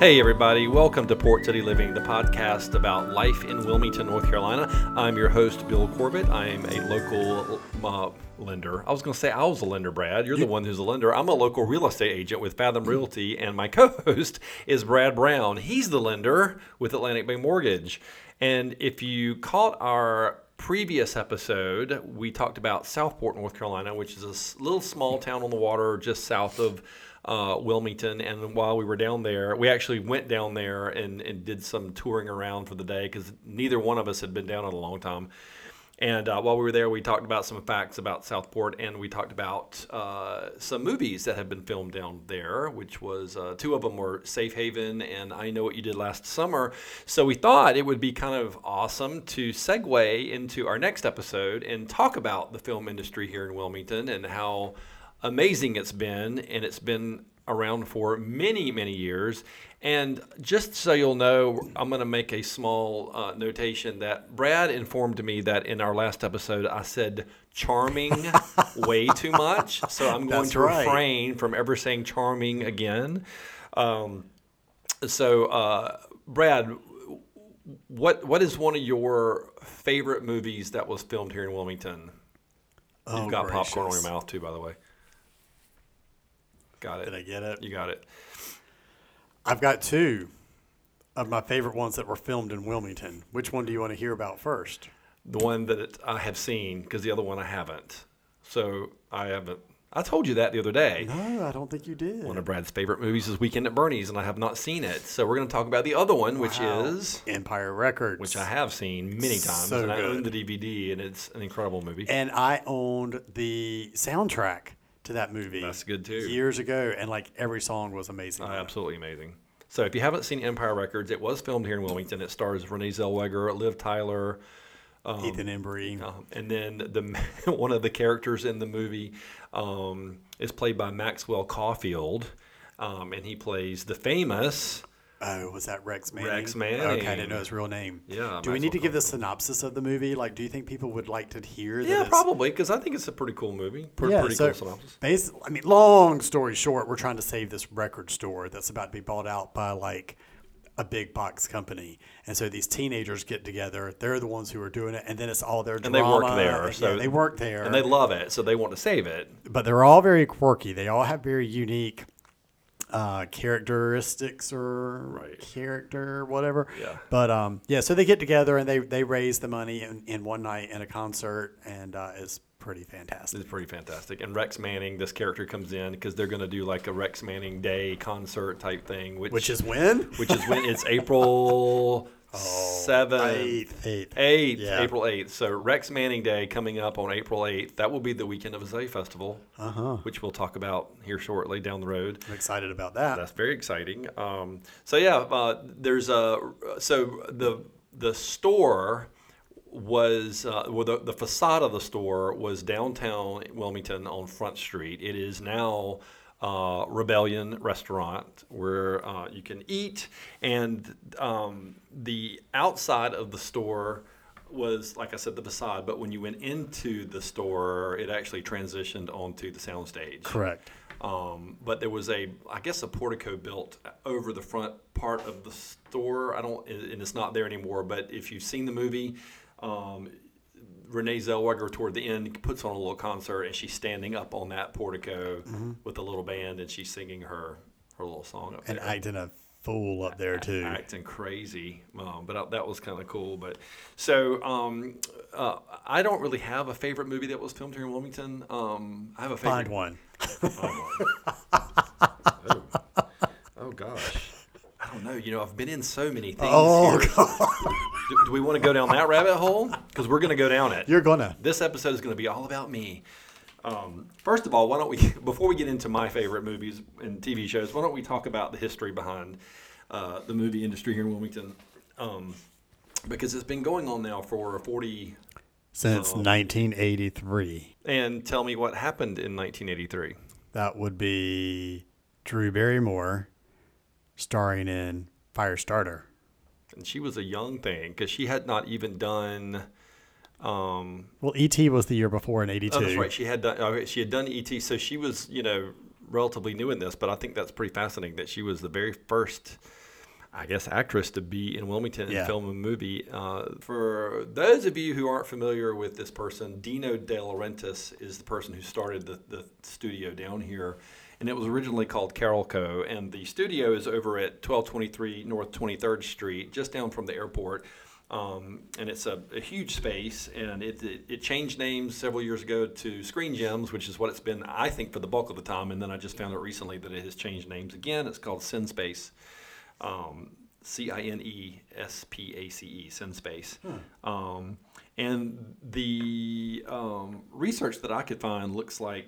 Hey, everybody, welcome to Port City Living, the podcast about life in Wilmington, North Carolina. I'm your host, Bill Corbett. I'm a local uh, lender. I was going to say I was a lender, Brad. You're the one who's a lender. I'm a local real estate agent with Fathom Realty, and my co host is Brad Brown. He's the lender with Atlantic Bay Mortgage. And if you caught our previous episode, we talked about Southport, North Carolina, which is a little small town on the water just south of uh, Wilmington. And while we were down there, we actually went down there and, and did some touring around for the day because neither one of us had been down in a long time. And uh, while we were there, we talked about some facts about Southport, and we talked about uh, some movies that have been filmed down there, which was uh, two of them were Safe Haven and I Know What You Did Last Summer. So we thought it would be kind of awesome to segue into our next episode and talk about the film industry here in Wilmington and how amazing it's been, and it's been around for many, many years. And just so you'll know, I'm going to make a small uh, notation that Brad informed me that in our last episode I said charming way too much. So I'm going That's to right. refrain from ever saying charming again. Um, so, uh, Brad, what what is one of your favorite movies that was filmed here in Wilmington? Oh, You've got popcorn on gracious. your mouth too, by the way. Got it. Did I get it? You got it. I've got two of my favorite ones that were filmed in Wilmington. Which one do you want to hear about first? The one that it, I have seen, because the other one I haven't. So I haven't. I told you that the other day. No, I don't think you did. One of Brad's favorite movies is Weekend at Bernie's, and I have not seen it. So we're going to talk about the other one, which Wow. is Empire Records. which I have seen many times, So and I own the. DVD, and it's an incredible movie. And I owned the soundtrack to that movie. That's good, too. Years ago, and like every song was amazing. Uh, absolutely amazing. So if you haven't seen Empire Records, it was filmed here in Wilmington. It stars Renee Zellweger, Liv Tyler, Ethan Embry. Um, and then the one of the characters in the movie um, is played by Maxwell Caulfield, um, and he plays the famous. Oh, was that Rex Manning? Rex Manning. Okay, I didn't know his real name. Yeah, Do we need to give the synopsis of the movie? Like, do you think people would like to hear? Yeah, probably because I think it's a pretty cool movie. Pretty, pretty so cool synopsis. basi- I mean, long story short, we're trying to save this record store that's about to be bought out by like a big box company, and so these teenagers get together. They're the ones who are doing it, and then it's all their drama. And they work there, and- so yeah, they work there, And they love it, so they want to save it. but they're all very quirky. They all have very unique uh, characteristics or Right. character, whatever. Yeah. But um, yeah, so they get together and they they raise the money in, in one night in a concert, and uh, it's pretty fantastic. It's pretty fantastic. And Rex Manning, this character comes in because they're going to do like a Rex Manning Day concert type thing, which, Which is when which is when it's April seventh, eighth, eighth. eighth, Yeah. April eighth. So Rex Manning Day coming up on April eighth. That will be the weekend of Azalea Festival, Uh-huh. which we'll talk about here shortly down the road. I'm excited about that. That's very exciting. Um, so yeah, uh, there's a so the the store was uh, well the, the facade of the store was downtown Wilmington on Front Street. It is now uh, Rebellion Restaurant where uh, you can eat, and um, the outside of the store was like I said the facade, but when you went into the store, it actually transitioned onto the soundstage. Correct. Um, but there was a, I guess, a portico built over the front part of the store. I don't, and it's not there anymore. But if you've seen the movie, um, Renee Zellweger toward the end puts on a little concert, and she's standing up on that portico with a little band, and she's singing her her little song up And there. acting a fool up there too. acting crazy. Um, but I, that was kind of cool. But so um, uh, I don't really have a favorite movie that was filmed here in Wilmington. Um, I have a favorite. Find one. Oh, oh gosh. I don't know. You know, I've been in so many things. Oh, here. Do, do we want to go down that rabbit hole? Because we're going to go down it. You're gonna. This episode is going to be all about me. Um, first of all, why don't we, before we get into my favorite movies and TV shows, why don't we talk about the history behind uh, the movie industry here in Wilmington? Um, because it's been going on now for 40, Since 1983. and tell me what happened in 1983. That would be Drew Barrymore starring in Firestarter. And she was a young thing because she had not even done. Um, Well, E.T. was the year before in 82. oh, that's right. She had done. She had done ET, so she was, you know, relatively new in this. But I think that's pretty fascinating that she was the very first I guess, actress to be in Wilmington and Yeah. film a movie. Uh, for those of you who aren't familiar with this person, Dino De Laurentiis is the person who started the, the studio down here. And it was originally called Carolco. And the studio is over at 1223 North 23rd Street, just down from the airport. Um, and it's a, a huge space, and it, it, it changed names several years ago to Screen Gems, which is what it's been, I think, for the bulk of the time. And then I just found out recently that it has changed names again. It's called CineSpace, um, C I N E S P A C E, CineSpace. Um, and the um, research that I could find looks like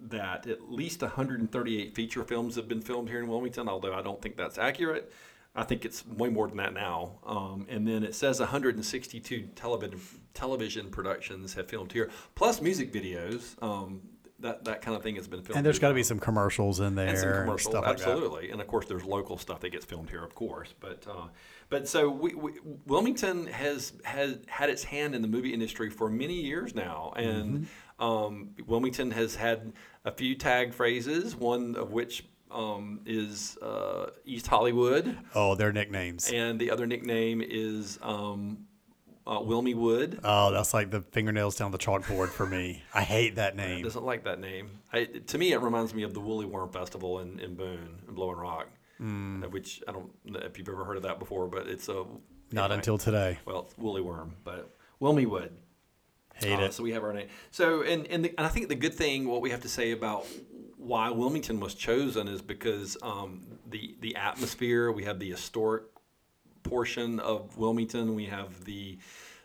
that at least 138 feature films have been filmed here in Wilmington, although I don't think that's accurate. I think it's way more than that now. Um, and then it says 162 television television productions have filmed here, plus music videos. Um, that that kind of thing has been filmed. And there's got to be some commercials in there and some and commercials, stuff like that. absolutely. And of course, there's local stuff that gets filmed here, of course. But uh, but so we, we, Wilmington has has had its hand in the movie industry for many years now, and Mm-hmm. Um, Wilmington has had a few tag phrases. One of which um, is uh, East Hollywood, Oh, their nicknames. and the other nickname is um, uh, Wilmy Wood. Oh, that's like the fingernails down the chalkboard for me. I hate that name. Doesn't like that name. I, to me, it reminds me of the Woolly Worm Festival in, in Boone, in Blowing Rock, uh, which I don't know if you've ever heard of that before, but it's a Not anyway, until today. well, it's Woolly Worm, but Wilmy Wood. Hate Uh, it. So we have our name. So and and, the, and I think the good thing, what we have to say about why Wilmington was chosen is because um, the the atmosphere. We have the historic portion of Wilmington. We have the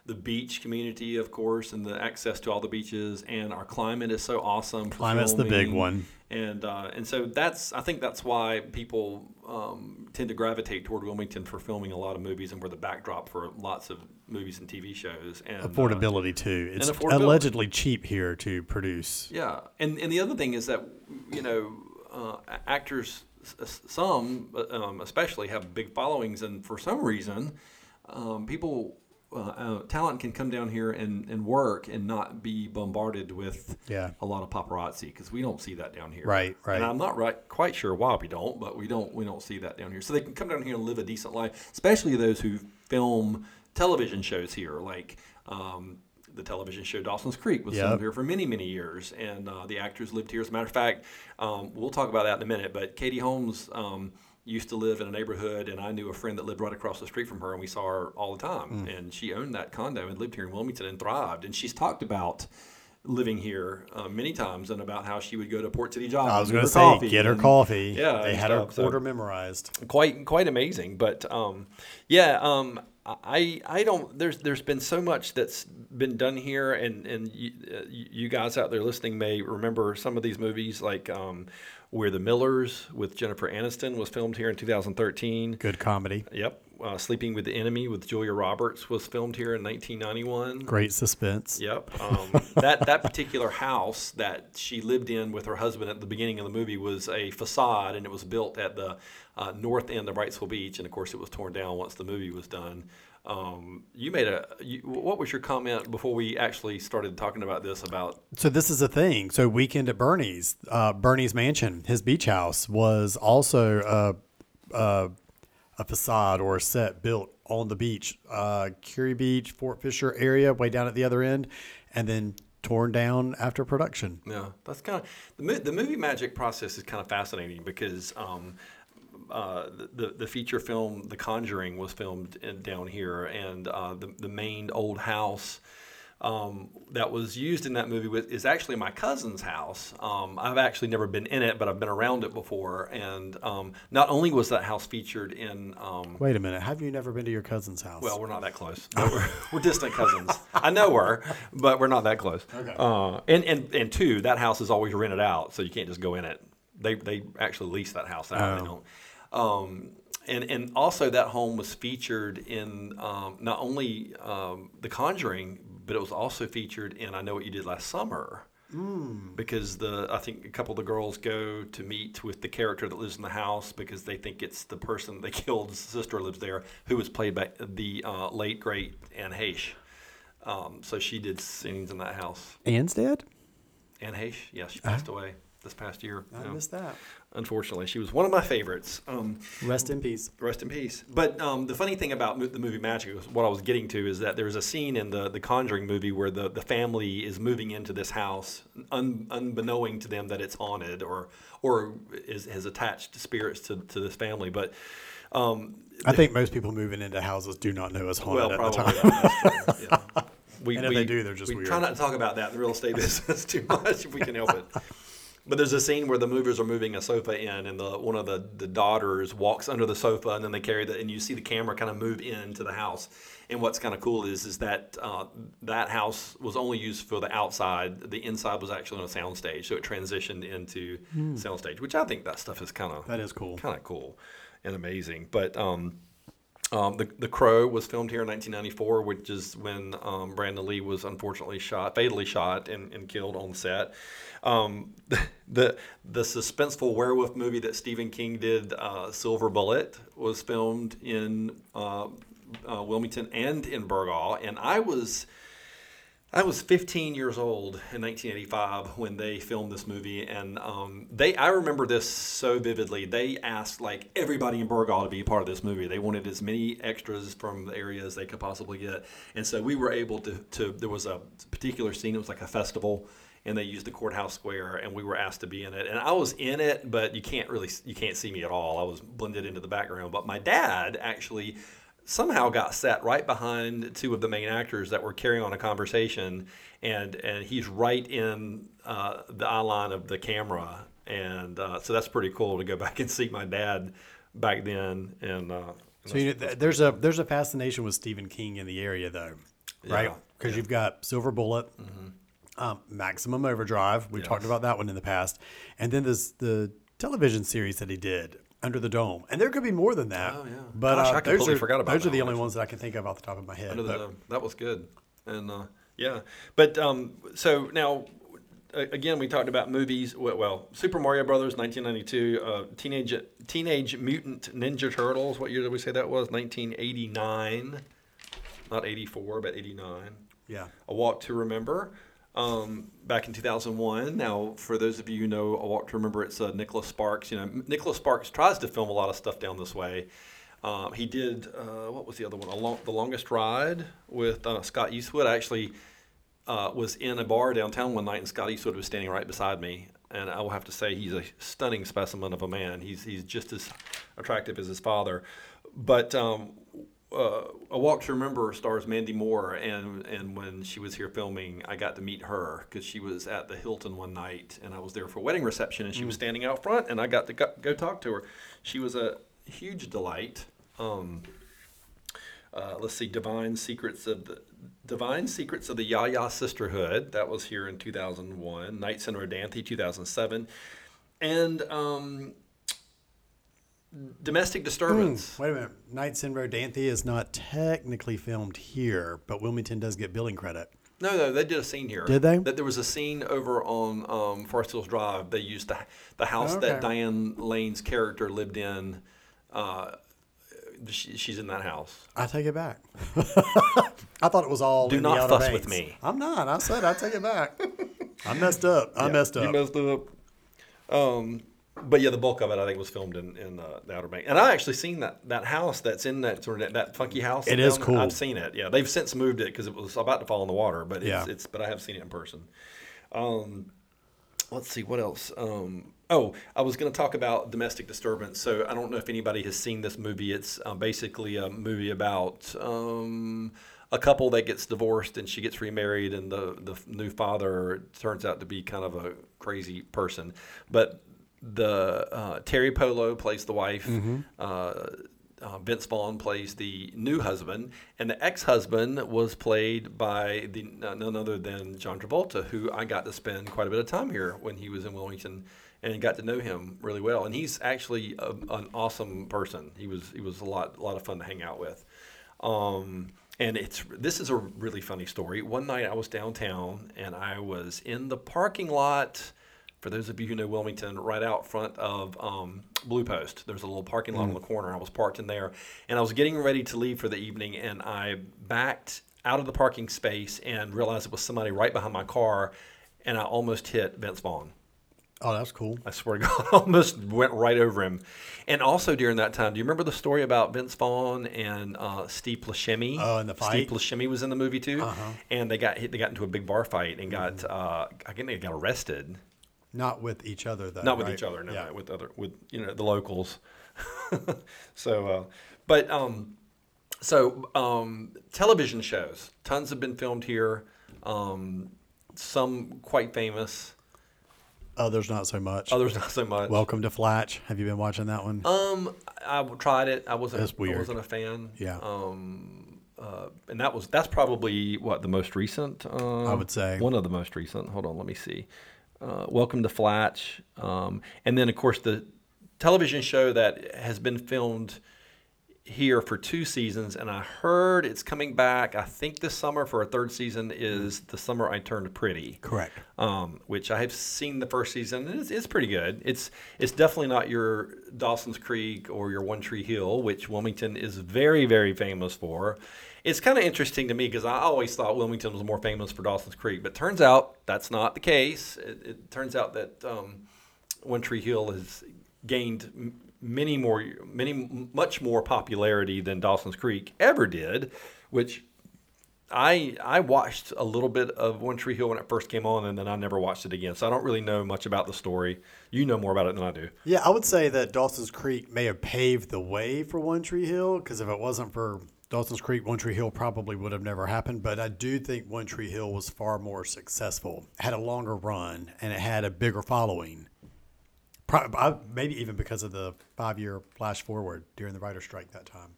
the beach community, of course, and the access to all the beaches. And our climate is so awesome. Climate's the big one. And uh, and so that's I think that's why people um, tend to gravitate toward Wilmington for filming a lot of movies, and we're the backdrop for lots of movies and TV shows. And uh, Affordability too. It's affordability. allegedly cheap here to produce. yeah, and and the other thing is that you know uh, actors, some uh, um, especially, have big followings, and for some reason, um, people. Uh, uh, talent can come down here and, and work and not be bombarded with Yeah. a lot of paparazzi because we don't see that down here. Right, right. And I'm not right quite sure why we don't, but we don't we don't see that down here. So they can come down here and live a decent life, especially those who film television shows here, like um, the television show Dawson's Creek was Yep. filmed here for many many years, and uh, the actors lived here. As a matter of fact, um, we'll talk about that in a minute. But Katie Holmes. Um, Used to live in a neighborhood, and I knew a friend that lived right across the street from her, and we saw her all the time. And she owned that condo and lived here in Wilmington and thrived. And she's talked about living here uh, many times and about how she would go to Port City Java. I was going to say, coffee get her and- coffee. Yeah, they had her stuff, so- order memorized. quite quite amazing. But um, yeah, um, I I don't. There's there's been so much that's been done here, and and you, uh, you guys out there listening may remember some of these movies, like um, We're the Millers with Jennifer Aniston was filmed here in 2013. Good comedy. Yep. Uh, Sleeping with the Enemy with Julia Roberts was filmed here in 1991. Great suspense. Yep. Um, that that particular house that she lived in with her husband at the beginning of the movie was a facade, and it was built at the uh, north end of Wrightsville Beach, and of course it was torn down once the movie was done. Um, you made a. You, what was your comment before we actually started talking about this? About So this is a thing. So weekend at Bernie's, uh, Bernie's mansion, his beach house was also a, a, a facade or a set built on the beach, uh, Kure Beach, Fort Fisher area, way down at the other end, and then torn down after production. yeah, that's kind of the the movie magic process is kind of fascinating because. Um, uh, the the feature film The Conjuring was filmed in, down here, and uh, the the main old house um, that was used in that movie was, is actually my cousin's house. Um, I've actually never been in it, but I've been around it before. And um, not only was that house featured in um, Wait a minute. Have you never been to your cousin's house? well, we're not that close. But we're, we're distant cousins. I know her, but we're not that close. Okay. Uh, and, and and two, that house is always rented out, so you can't just go in it. They they actually lease that house out. They Oh. Um, and and also that home was featured in um, not only um, The Conjuring, but it was also featured in I Know What You Did Last Summer. Because the I think a couple of the girls go to meet with the character that lives in the house because they think it's the person they killed's sister lives there, who was played by the uh, late great Anne Heche. Um, so she did scenes in that house. Anne's dead? Anne Heche, yeah, she passed away. This past year. I Yeah. missed that. Unfortunately, she was one of my favorites. Um, Rest in peace. Rest in peace. But um, the funny thing about mo- the movie Magic, was what I was getting to, is that there's a scene in the the Conjuring movie where the, the family is moving into this house, un, unbeknowing to them that it's haunted or or is, has attached spirits to, to this family. But um, I think most people moving into houses do not know it's haunted well, at probably the time. that's true, yeah. We, And if we, they do, they're just we weird. try not to talk about that in the real estate business too much if we can help it. But there's a scene where the movers are moving a sofa in, and the one of the, the daughters walks under the sofa, and then they carry the, and you see the camera kind of move into the house. And what's kind of cool is is that uh, that house was only used for the outside. The inside was actually on a soundstage, so it transitioned into soundstage, which I think that stuff is kind of. That is cool. kind of cool and amazing. But um, um, the the Crow was filmed here in 1994, which is when um, Brandon Lee was unfortunately shot, fatally shot, and, and killed on set. Um, the the suspenseful werewolf movie that Stephen King did, uh, Silver Bullet, was filmed in uh, uh, Wilmington and in Burgaw, and I was. I was 15 years old in 1985 when they filmed this movie, and um, they. I remember this so vividly. They asked like everybody in Burgaw to be part of this movie. They wanted as many extras from the area as they could possibly get, and so we were able to. to there was a particular scene. It was like a festival, and they used the courthouse square, and we were asked to be in it. And I was in it, but you can't really you can't see me at all. I was blended into the background. But my dad actually somehow got sat right behind two of the main actors that were carrying on a conversation, and and he's right in uh, the eye line of the camera, and uh, so that's pretty cool to go back and see my dad back then. And uh, So you know, there's a there's a fascination with Stephen King in the area though, right? Yeah, Because you've got Silver Bullet, um, Maximum Overdrive. We've talked about that one in the past, and then this the television series that he did Under the Dome, and there could be more than that. Oh, yeah. But Gosh, uh, I those are forgot about those are the only ones that I can think of off the top of my head. Under the, that was good, and uh, yeah. But um, so now, again, we talked about movies. Well, well, Super Mario Brothers, 1992. Uh, Teenage Teenage Mutant Ninja Turtles. What year did we say that was? 1989. Not 84, but 89. yeah, A Walk to Remember. Um, back in 2001. Now, for those of you who know A Walk to Remember, it's uh, Nicholas Sparks. You know, Nicholas Sparks tries to film a lot of stuff down this way. Um, he did uh, what was the other one? Long, the Longest Ride with uh, Scott Eastwood. I actually uh, was in a bar downtown one night, and Scott Eastwood was standing right beside me. And I will have to say, he's a stunning specimen of a man. He's he's just as attractive as his father. But um, uh, A Walk to Remember stars Mandy Moore, and and when she was here filming, I got to meet her because she was at the Hilton one night, and I was there for a wedding reception, and she was standing out front, and I got to go, go talk to her. She was a huge delight. Um, uh, let's see, Divine Secrets of the Divine Secrets of the Yaya Sisterhood. That was here in 2001. Nights in Rodanthe, 2007, and um, Domestic Disturbance. Hmm, wait a minute. Nights in Rodanthe is not technically filmed here, but Wilmington does get billing credit. No, no, they did a scene here. Did they? That there was a scene over on um, Forest Hills Drive. They used the the house Okay. that Diane Lane's character lived in. Uh, she, she's in that house. I take it back. I thought it was all. Do not fuss with me. I'm not. I said I take it back. I messed up. I messed up. You messed up. Um, but yeah, the bulk of it I think was filmed in, in uh, the Outer Bank, and I actually seen that that house that's in that sort of that, funky house. It is cool. I've seen it. Yeah, they've since moved it because it was about to fall in the water, but it's, Yeah. it's but I have seen it in person. Um, let's see what else. Um, oh, I was going to talk about domestic disturbance. So I don't know if anybody has seen this movie. It's uh, basically a movie about um, a couple that gets divorced and she gets remarried, and the the new father turns out to be kind of a crazy person. But the uh, Teri Polo plays the wife. Uh, uh, Vince Vaughn plays the new husband, and the ex-husband was played by the none other than John Travolta, who I got to spend quite a bit of time here when he was in Wilmington, and got to know him really well. And he's actually a, an awesome person. He was he was a lot a lot of fun to hang out with. Um, and it's this is a really funny story. One night I was downtown and I was in the parking lot for those of you who know Wilmington, right out front of um, Blue Post, there's a little parking lot on the corner. I was parked in there, and I was getting ready to leave for the evening, and I backed out of the parking space and realized it was somebody right behind my car, and I almost hit Vince Vaughn. Oh, that's cool. I swear to God, almost went right over him. And also during that time, do you remember the story about Vince Vaughn and uh, Steve Buscemi? Oh, in the fight. Steve? Buscemi was in the movie too, Uh-huh. and they got hit, they got into a big bar fight and got uh, I think they got arrested. Not with each other, though. Not with right? each other, no, Yeah. with other with you know the locals. so, uh, but um, so um, television shows, tons have been filmed here. Um, some quite famous, Others not so much. others not so much. Welcome to Flatch. Have you been watching that one? Um, I I tried it. I wasn't. That's weird. I wasn't a fan. Yeah. Um, uh, and that was that's probably what the most recent. Uh, I would say. one of the most recent. Hold on, let me see. Uh, Welcome to Flatch, um, and then of course the television show that has been filmed here for two seasons, and I heard it's coming back. I think this summer for a third season is the summer I turned pretty Correct. um, which I have seen the first season. And it's, it's pretty good. It's it's definitely not your Dawson's Creek or your One Tree Hill, which Wilmington is very very famous for. It's kind of interesting to me because I always thought Wilmington was more famous for Dawson's Creek, but turns out that's not the case. It, it turns out that um, One Tree Hill has gained many more, many much more popularity than Dawson's Creek ever did, which I I watched a little bit of One Tree Hill when it first came on, and then I never watched it again. So I don't really know much about the story. You know more about it than I do. Yeah, I would say that Dawson's Creek may have paved the way for One Tree Hill because if it wasn't for Dawson's Creek, One Tree Hill probably would have never happened. But I do think One Tree Hill was far more successful, had a longer run, and it had a bigger following. Pro- I- Maybe even because of the five year flash forward during the writer's strike that time.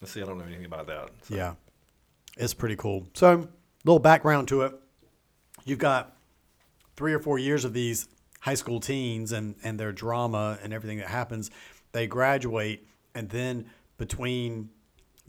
Let's see, I don't know anything about that. So- Yeah, it's pretty cool. So, a little background to it. You've got three or four years of these high school teens and, and their drama and everything that happens. They graduate, and then between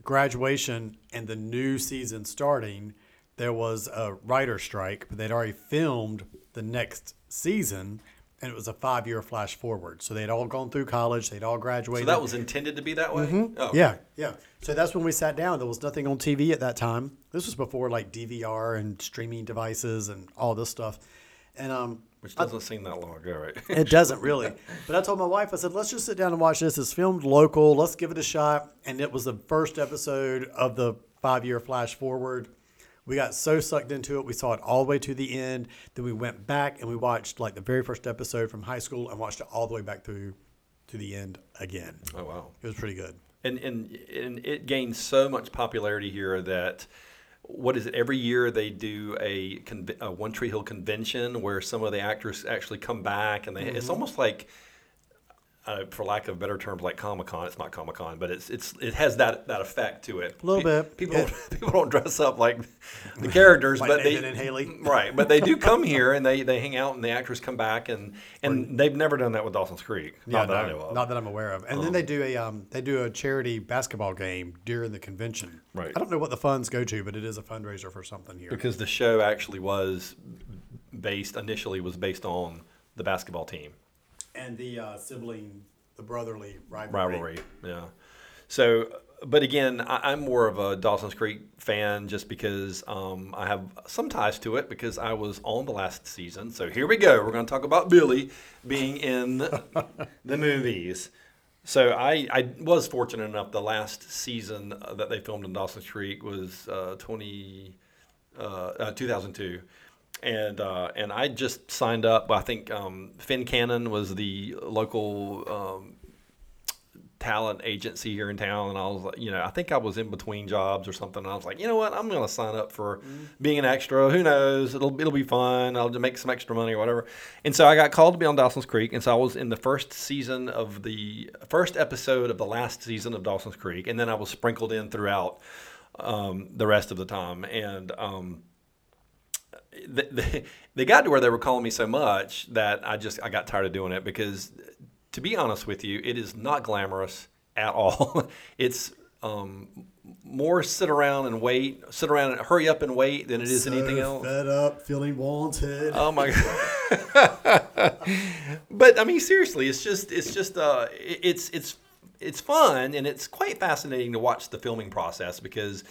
graduation and the new season starting, there was a writer strike, but they'd already filmed the next season, and it was a five year flash forward. So they'd all gone through college, they'd all graduated. So that was intended to be that way. Oh, Yeah, yeah. So that's when we sat down. There was nothing on TV at that time. This was before like DVR and streaming devices and all this stuff. And um, which doesn't seem that long ago, right? it doesn't really. But I told my wife, I said, let's just sit down and watch this. It's filmed local. Let's give it a shot. And it was the first episode of the five year flash forward. We got so sucked into it. We saw it all the way to the end. Then we went back and we watched like the very first episode from high school and watched it all the way back through to the end again. oh wow. It was pretty good. and and and it gained so much popularity here that what is it every year they do a, conve- a one tree hill convention where some of the actors actually come back and they it's mm-hmm. almost like uh, for lack of better terms like comic-con it's not comic-con but it's it's it has that that effect to it A little Pe- bit. people Yeah. don't, people don't dress up like the characters Like but Nathan they and Haley. right but they do come here and they they hang out and the actors come back and and they've never done that with Dawson's Creek not that I know of Not that I'm aware of. And then they do a um, they do a charity basketball game during the convention. Right. I don't know what the funds go to, but it is a fundraiser for something here. because the show actually was based initially was based on the basketball team and the uh, sibling, the brotherly rivalry. rivalry. Yeah. So, but again, I, I'm more of a Dawson's Creek fan just because um, I have some ties to it because I was on the last season. So here we go. We're going to talk about Billy being in the movies. So I, I was fortunate enough. The last season that they filmed in Dawson's Creek was uh, 20, uh, uh, 2002. And uh, and I just signed up. I think um, Fincannon was the local um, talent agency here in town, and I was like, you know, I think I was in between jobs or something, and I was like, you know what, I'm going to sign up for being an extra. Who knows? It'll it'll be fun. I'll just make some extra money or whatever. And so I got called to be on Dawson's Creek, and so I was in the first season of the first episode of the last season of Dawson's Creek, and then I was sprinkled in throughout um, the rest of the time, and. They, they, got to where they were calling me so much that I just I got tired of doing it because to be honest with you, it is not glamorous at all. it's um, more sit around and wait, sit around and hurry up and wait than it is anything else. Fed up, feeling wanted. Oh my god! but I mean, seriously, it's just it's just uh, it's it's it's fun and it's quite fascinating to watch the filming process because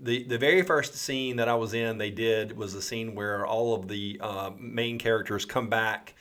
the the very first scene that I was in, they did was a scene where all of the uh, main characters come back.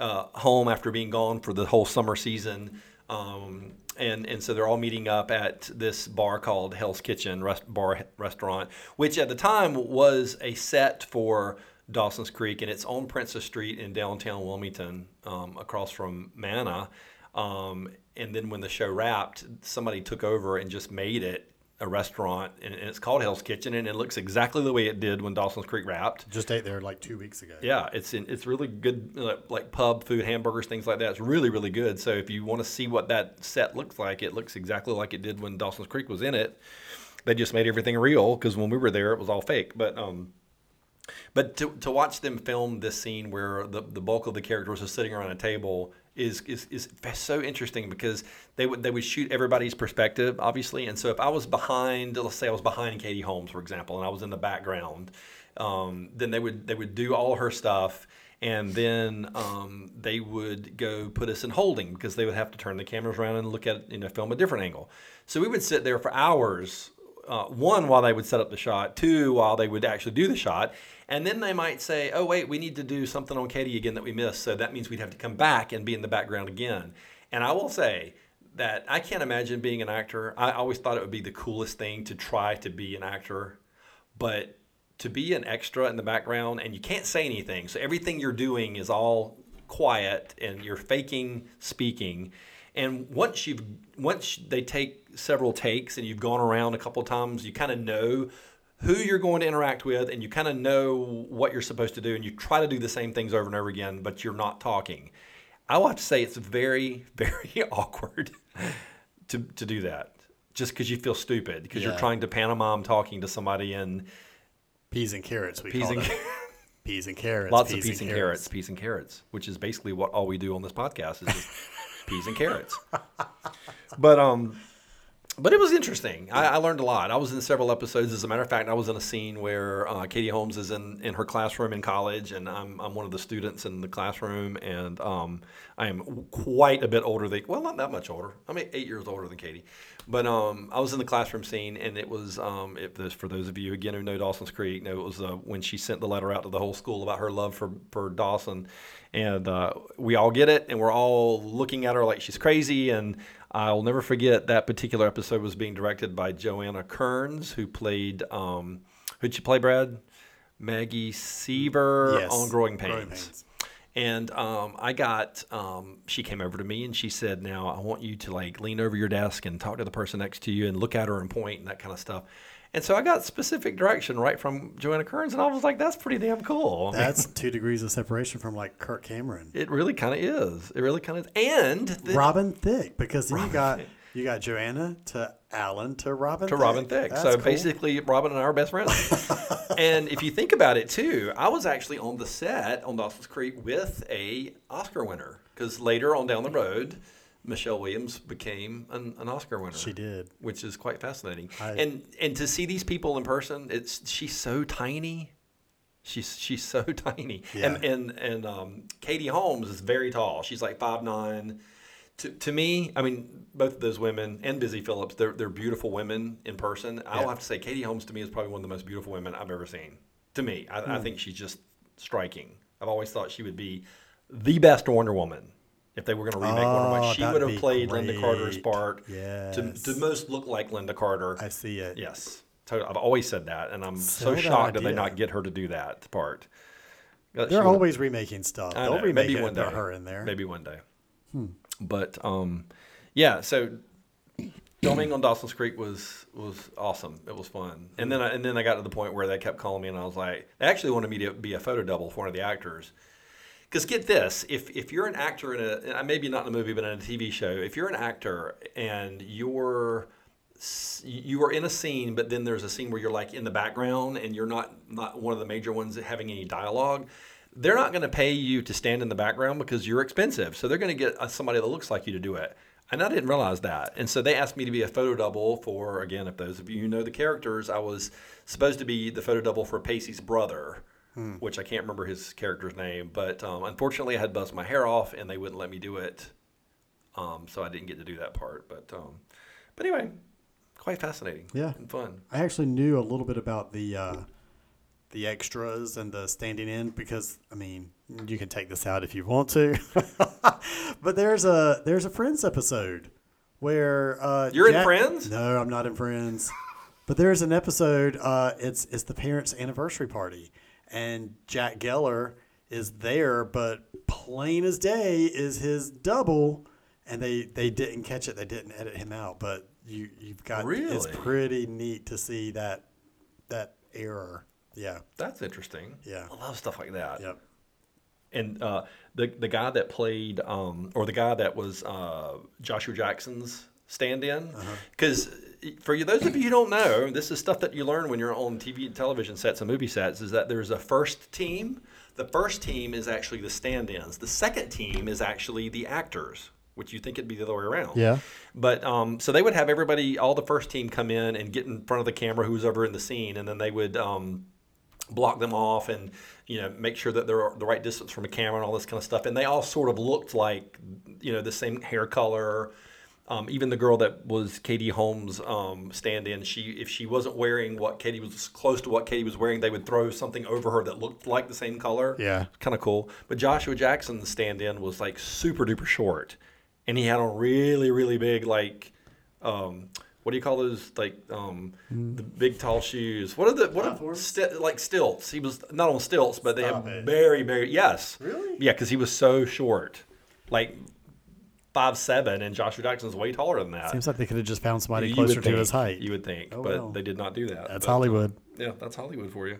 uh, home after being gone for the whole summer season. Um, and, and so they're all meeting up at this bar called Hell's Kitchen rest, Bar Restaurant, which at the time was a set for Dawson's Creek, and it's on Princess Street in downtown Wilmington, um, across from Manna. Um, and then when the show wrapped, somebody took over and just made it a restaurant, and, and it's called Hell's Kitchen, and it looks exactly the way it did when Dawson's Creek wrapped. Just ate there like two weeks ago. Yeah, it's in, it's really good, like, like pub food, hamburgers, things like that. It's really really good. So if you want to see what that set looks like, it looks exactly like it did when Dawson's Creek was in it. They just made everything real because when we were there, it was all fake. But um, but to, to watch them film this scene where the, the bulk of the characters are sitting around a table is, is is so interesting because they would they would shoot everybody's perspective obviously and so if I was behind let's say I was behind Katie Holmes for example and I was in the background um, then they would they would do all her stuff and then um, they would go put us in holding because they would have to turn the cameras around and look at you know film a different angle so we would sit there for hours uh, one while they would set up the shot two while they would actually do the shot and then they might say, oh, wait, we need to do something on Katie again that we missed. So that means we'd have to come back and be in the background again. And I will say that I can't imagine being an actor. I always thought it would be the coolest thing to try to be an actor. But to be an extra in the background and you can't say anything. So everything you're doing is all quiet and you're faking speaking. And once you've once they take several takes and you've gone around a couple times, you kind of know who you're going to interact with and you kind of know what you're supposed to do and you try to do the same things over and over again but you're not talking i will have to say it's very very awkward to, to do that just because you feel stupid because Yeah. you're trying to pantomime talking to somebody in Peas and carrots. We peas call and. Peas and carrots. lots of peas and carrots peas and carrots which is basically what all we do on this podcast is just peas and carrots but um but it was interesting. I, I learned a lot. I was in several episodes. As a matter of fact, I was in a scene where uh, Katie Holmes is in, in her classroom in college, and I'm, I'm one of the students in the classroom, and um, I am quite a bit older than well, not that much older. I'm eight years older than Katie, but um, I was in the classroom scene, and it was um, it for those of you again who know Dawson's Creek, know it was uh, when she sent the letter out to the whole school about her love for for Dawson, and uh, we all get it, and we're all looking at her like she's crazy, and I'll never forget that particular episode was being directed by Joanna Kerns, who played um, who'd she play, Brad? Maggie Seaver Yes, on Growing Growing Pains. Pains. And um, I got, um, she came over to me and she said, Now I want you to like lean over your desk and talk to the person next to you and look at her and point and that kind of stuff. And so I got specific direction right from Joanna Kerns, and I was like, That's pretty damn cool. That's two degrees of separation from like Kirk Cameron. it really kind of is. It really kind of is. And the, Robin Thicke, because then you got you got Joanna to Alan to Robin to Robin Thicke. That's So cool. basically, Robin and I are best friends. and if you think about it too, I was actually on the set on Dawson's Creek with a Oscar winner because later on down the road, Michelle Williams became an, an Oscar winner. she did. which is quite fascinating. I- and and to see these people in person, it's she's so tiny. She's she's so tiny. And Yeah. and and and um, Katie Holmes is very tall. She's like five nine. To, to me, I mean, both of those women and Busy Phillips, they're they're beautiful women in person. I'll Yeah. have to say, Katie Holmes to me is probably one of the most beautiful women I've ever seen. To me, I, Hmm. I think she's just striking. I've always thought she would be the best Wonder Woman if they were going to remake Wonder Woman. Oh, She that'd have played Lynda Carter's part to, Yes. to most look like Lynda Carter. I see it. Yes. I've always said that, and I'm so that shocked that they not get her to do that part. Uh, They're would've- always remaking stuff. They'll know, remake maybe it one day. her in there. Hmm. Maybe one day. But um, yeah. So filming on Dawson's Creek was was awesome. It was fun. And then I, and then I got to the point where they kept calling me, and I was like, they actually wanted me to be a photo double for one of the actors. Because get this, if, if you're an actor in a maybe not in a movie but in a TV show, if you're an actor and you're you are in a scene, but then there's a scene where you're like in the background and you're not not one of the major ones having any dialogue. They're not going to pay you to stand in the background because you're expensive. So they're going to get uh, somebody that looks like you to do it. And I didn't realize that. And so they asked me to be a photo double for, again, if those of you know the characters, I was supposed to be the photo double for Pacey's brother, which I can't remember his character's name. But um, unfortunately, I had buzzed my hair off and they wouldn't let me do it. Um, so I didn't get to do that part. But, um, but anyway, quite fascinating Yeah. and fun. I actually knew a little bit about the uh, the extras and the standing in because I mean you can take this out if you want to, but there's a there's a Friends episode where uh, You're in Friends? No, I'm not in Friends. but there's an episode. Uh, it's it's the parents' anniversary party, and Jack Geller is there, but plain as day is his double, and they they didn't catch it. They didn't edit him out, but you you've got it's pretty neat to see that that error. Yeah. That's interesting. Yeah. I love stuff like that. Yep. And uh, the the guy that played, um, or the guy that was uh, Joshua Jackson's stand-in, Uh-huh. For you, those of you who don't know, this is stuff that you learn when you're on TV and television sets and movie sets. Is that there's a first team. The first team is actually the stand-ins. The second team is actually the actors, which you think it'd be the other way around. Yeah. But um, so they would have everybody, all the first team, come in and get in front of the camera, who's over in the scene, and then they would. Um, block them off and you know make sure that they're the right distance from a camera and all this kind of stuff and they all sort of looked like you know the same hair color um, even the girl that was Katie Holmes um, stand-in, she if she wasn't wearing what Katie was close to what Katie was wearing, they would throw something over her that looked like the same color. Yeah. kind of cool. But Joshua Jackson's stand-in was like super duper short, and he had on really really big like um, what do you call those like um, the big tall shoes? What are the what are Platforms? sti- like stilts? He was not on stilts, but they Stop have it. very very yes. Really? Yeah, because he was so short, like five seven, and Joshua Jackson's way taller than that. Seems like they could have just found somebody You closer to think, his height. You would think, Oh, but well. they did not do that. That's But, Hollywood. yeah, that's Hollywood for you.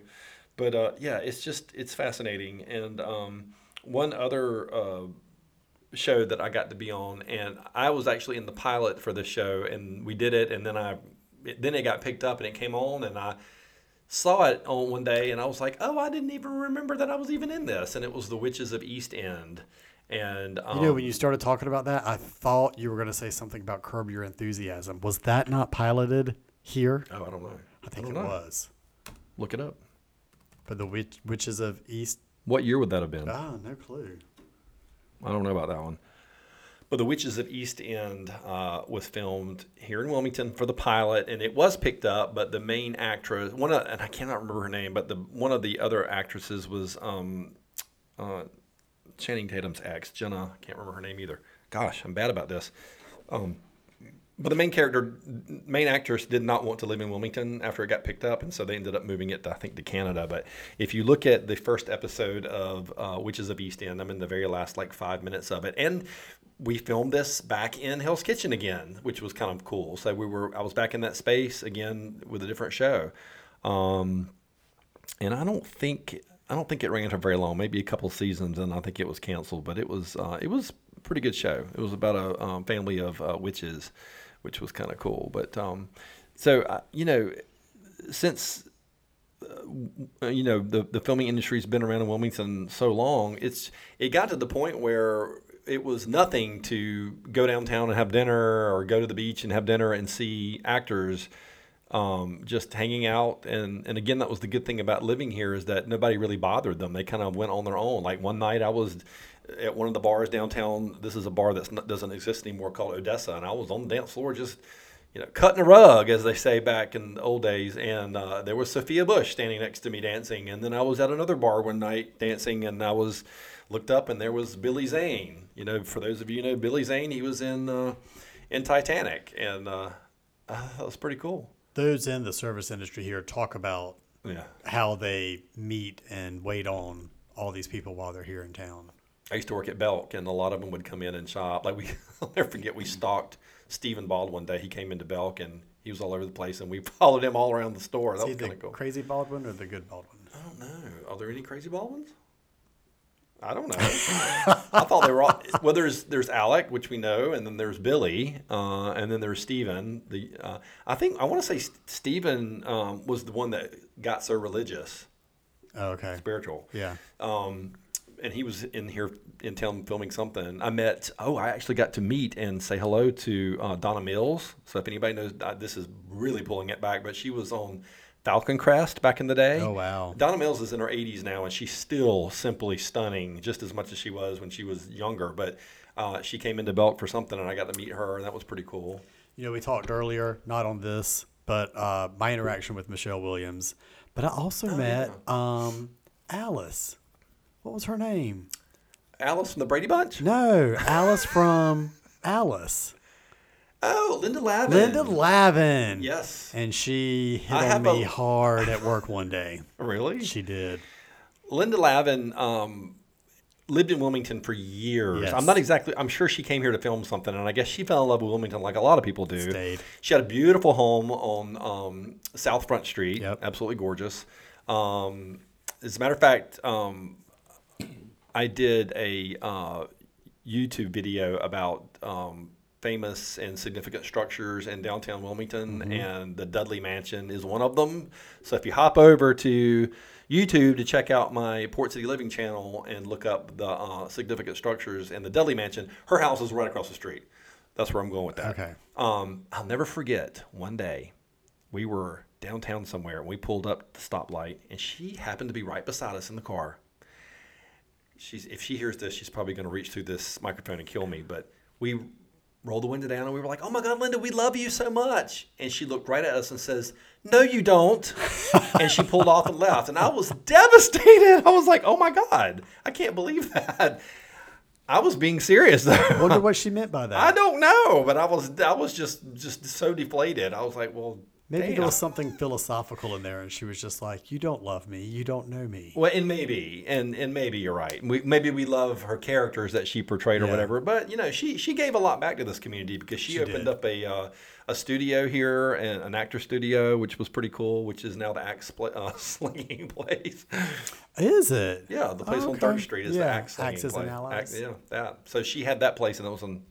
But uh, yeah, it's just it's fascinating. And um, one other uh, show that I got to be on, and I was actually in the pilot for this show, and we did it, and then I it, then it got picked up and it came on, and I saw it on one day, and I was like, oh, I didn't even remember that I was even in this, and it was The Witches of East End. And um, You know, when you started talking about that, I thought you were going to say something about Curb Your Enthusiasm. Was that not piloted here? oh, I don't know. I think don't it know. was. Look it up. But the witch, Witches of East. What year would that have been? Ah, no clue. I don't know about that one. But The Witches of East End uh, was filmed here in Wilmington for the pilot, and it was picked up. But the main actress, one of, and I cannot remember her name, but the one of the other actresses was um, uh, Channing Tatum's ex, Jenna. I can't remember her name either. Gosh, I'm bad about this. Um, but the main character, main actress, did not want to live in Wilmington after it got picked up, and so they ended up moving it, I think, to Canada. But if you look at the first episode of uh, Witches of East End, I'm in the very last like five minutes of it, and we filmed this back in Hell's Kitchen again, which was kind of cool. So we were, I was back in that space again with a different show, um, and I don't think. I don't think it ran for very long, maybe a couple seasons, and I think it was canceled. But it was uh, it was a pretty good show. It was about a um, family of uh, witches, which was kind of cool. But um, so uh, you know, since uh, you know the the filming industry's been around in Wilmington so long, it's it got to the point where it was nothing to go downtown and have dinner or go to the beach and have dinner and see actors um, just hanging out. And, and again, that was the good thing about living here is that nobody really bothered them. They kind of went on their own. Like one night I was at one of the bars downtown. This is a bar that doesn't exist anymore called Odessa. And I was on the dance floor just, you know, cutting a rug, as they say back in the old days. And uh, there was Sophia Bush standing next to me dancing. And then I was at another bar one night dancing and I was looked up and there was Billy Zane. You know, for those of you who know Billy Zane, he was in, uh, in Titanic. And uh, that was pretty cool. Those in the service industry here talk about Yeah. how they meet and wait on all these people while they're here in town. I used to work at Belk, and a lot of them would come in and shop. Like we, I'll never forget, we stalked Stephen Bald one day. He came into Belk, and he was all over the place, and we followed him all around the store. That was kind of cool. crazy Baldwin or the good Baldwin? I don't know. Are there any crazy Baldwins? I don't know. I thought they were all. Well, there's there's Alec, which we know, and then there's Billy, uh, and then there's Stephen. The uh, I think I want to say Stephen um, was the one that got so religious, Oh, okay. spiritual. Yeah. um, and he was in here in town filming something. I met. Oh, I actually got to meet and say hello to uh, Donna Mills. So if anybody knows, this is really pulling it back, but she was on Falcon Crest back in the day. Oh, wow. Donna Mills is in her 80s now, and she's still simply stunning, just as much as she was when she was younger. But uh, she came into Belk for something, and I got to meet her, and that was pretty cool. You know, we talked earlier, not on this, but uh, my interaction with Michelle Williams. But I also met um, Alice. What was her name? Alice from the Brady Bunch. No, Alice from Alice. Oh, Linda Lavin. Linda Lavin. Yes. And she hit I on me a- hard at work one day. Really? She did. Linda Lavin um, lived in Wilmington for years. Yes. I'm not exactly. I'm sure she came here to film something, and I guess she fell in love with Wilmington like a lot of people do. Stayed. She had a beautiful home on um, South Front Street. Yep. Absolutely gorgeous. Um, as a matter of fact, um, I did a uh, YouTube video about um, famous and significant structures in downtown Wilmington, and the Dudley Mansion is one of them. So if you hop over to YouTube to check out my Port City Living channel and look up the uh, significant structures and the Dudley Mansion, her house is right across the street. That's where I'm going with that. Okay. Um, I'll never forget one day we were downtown somewhere and we pulled up the stoplight and she happened to be right beside us in the car. She's if she hears this, she's probably going to reach through this microphone and kill me. But we rolled the window down and we were like, "Oh my God, Linda, we love you so much!" And she looked right at us and says, "No, you don't." and she pulled off and left. And I was devastated. I was like, "Oh my God, I can't believe that." I was being serious though. Wonder what she meant by that. I don't know, but I was I was just just so deflated. I was like, well, Maybe damn. there was something philosophical in there, and she was just like, "You don't love me. You don't know me." Well, and maybe, and and maybe you're right. We, maybe we love her characters that she portrayed or Yeah. whatever. But you know, she she gave a lot back to this community because she, She opened did. up a uh, a studio here and an actor studio, which was pretty cool. Which is now the axe uh, slinging place. Is it? Yeah, the place Oh, on Third. Street is Yeah, the axe slinging Axes and place. Allies. Axe- yeah, that. So she had that place, and it was an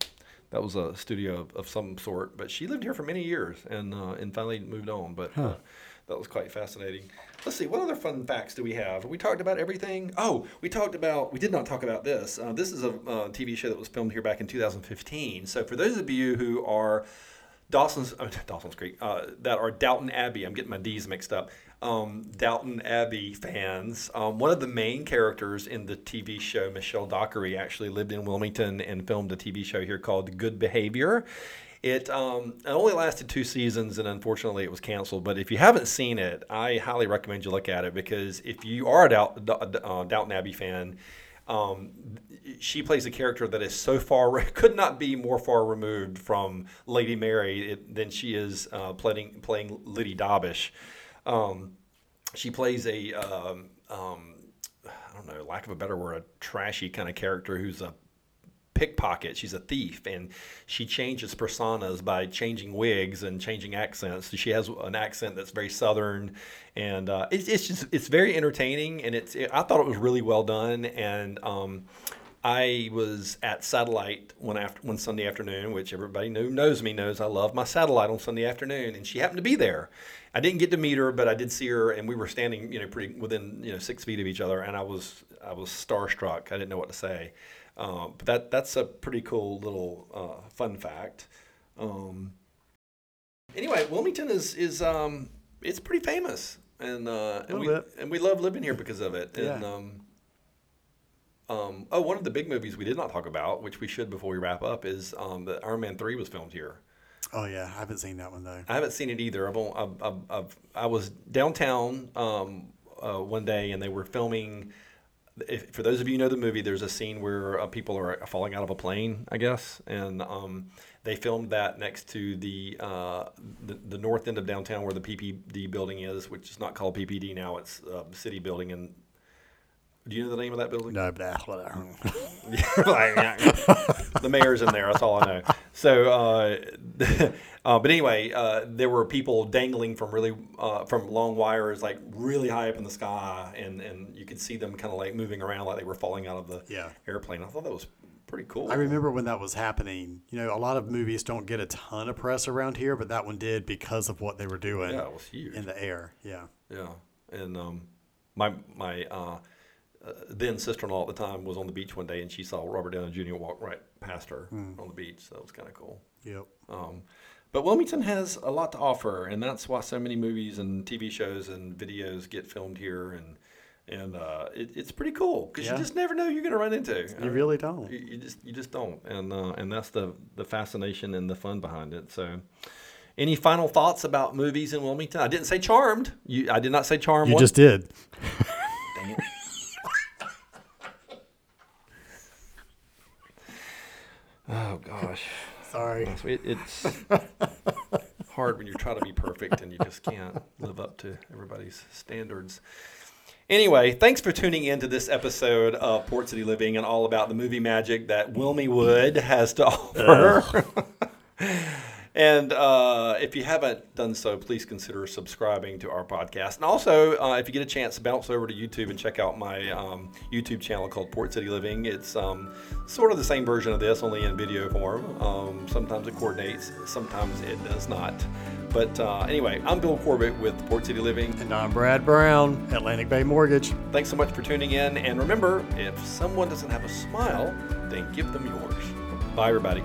that was a studio of, of some sort. But she lived here for many years, and uh, and finally moved on. But uh, that was quite fascinating. Let's see, what other fun facts do we have? We talked about everything. Oh, we talked about. We did not talk about this. Uh, this is a uh, TV show that was filmed here back in 2015. So for those of you who are Dawson's uh, Dawson's Creek uh, that are Downton Abbey. I'm getting my D's mixed up. Um, Downton Abbey fans. Um, one of the main characters in the TV show, Michelle Dockery, actually lived in Wilmington and filmed a TV show here called Good Behavior. It, um, it only lasted two seasons and unfortunately it was canceled. But if you haven't seen it, I highly recommend you look at it because if you are a uh, Downton Abbey fan, um, she plays a character that is so far could not be more far removed from Lady Mary than she is uh, playing playing Liddy Dobbish. Um, she plays a um, um, I don't know, lack of a better word, a trashy kind of character who's a pickpocket. She's a thief, and she changes personas by changing wigs and changing accents. She has an accent that's very southern, and uh, it's, it's just it's very entertaining, and it's I thought it was really well done, and um, I was at Satellite one after one Sunday afternoon, which everybody who knows me knows I love my Satellite on Sunday afternoon, and she happened to be there. I didn't get to meet her, but I did see her, and we were standing, you know, pretty within you know six feet of each other, and I was I was starstruck. I didn't know what to say. Um, but that that's a pretty cool little uh, fun fact. Um, anyway, Wilmington is is um, it's pretty famous, and uh, and we bit. and we love living here because of it. And Yeah. um, um, oh, one of the big movies we did not talk about, which we should before we wrap up, is um, that Iron Man three was filmed here. Oh yeah, I haven't seen that one though. I haven't seen it either. I've, I've, I've, I've I was downtown um, uh, one day and they were filming. If, for those of you who know the movie, there's a scene where uh, people are falling out of a plane, I guess, and um, they filmed that next to the, uh, the the north end of downtown where the PPD building is, which is not called PPD now; it's uh, City Building. And do you know the name of that building? No, but uh, the mayor's in there. That's all I know. So, uh, uh, but anyway, uh, there were people dangling from really uh, from long wires, like really high up in the sky, and and you could see them kind of like moving around, like they were falling out of the Yeah. airplane. I thought that was pretty cool. I remember when that was happening. You know, a lot of movies don't get a ton of press around here, but that one did because of what they were doing yeah, it was huge. in the air. Yeah. Yeah, and um, my my uh, then sister-in-law at the time was on the beach one day, and she saw Robert Downey Jr. walk right past her Hmm. on the beach. So that was kind of cool. Yep. Um, but Wilmington has a lot to offer, and that's why so many movies and TV shows and videos get filmed here, and and uh, it, it's pretty cool because Yeah. you just never know who you're going to run into. You really don't. You, you just you just don't, and uh, and that's the the fascination and the fun behind it. So. Any final thoughts about movies in Wilmington? I didn't say Charmed. You, I did not say Charmed. You one- just did. Dang it. Oh gosh, Sorry. it, it's hard when you try to be perfect and you just can't live up to everybody's standards. Anyway, thanks for tuning in to this episode of Port City Living and all about the movie magic that Wilmy Wood has to offer. And uh, if you haven't done so, please consider subscribing to our podcast. And also, uh, if you get a chance, bounce over to YouTube and check out my um, YouTube channel called Port City Living. It's um, sort of the same version of this, only in video form. Um, sometimes it coordinates, sometimes it does not. But uh, anyway, I'm Bill Corbett with Port City Living. And I'm Brad Brown, Atlantic Bay Mortgage. Thanks so much for tuning in. And remember, if someone doesn't have a smile, then give them yours. Bye, everybody.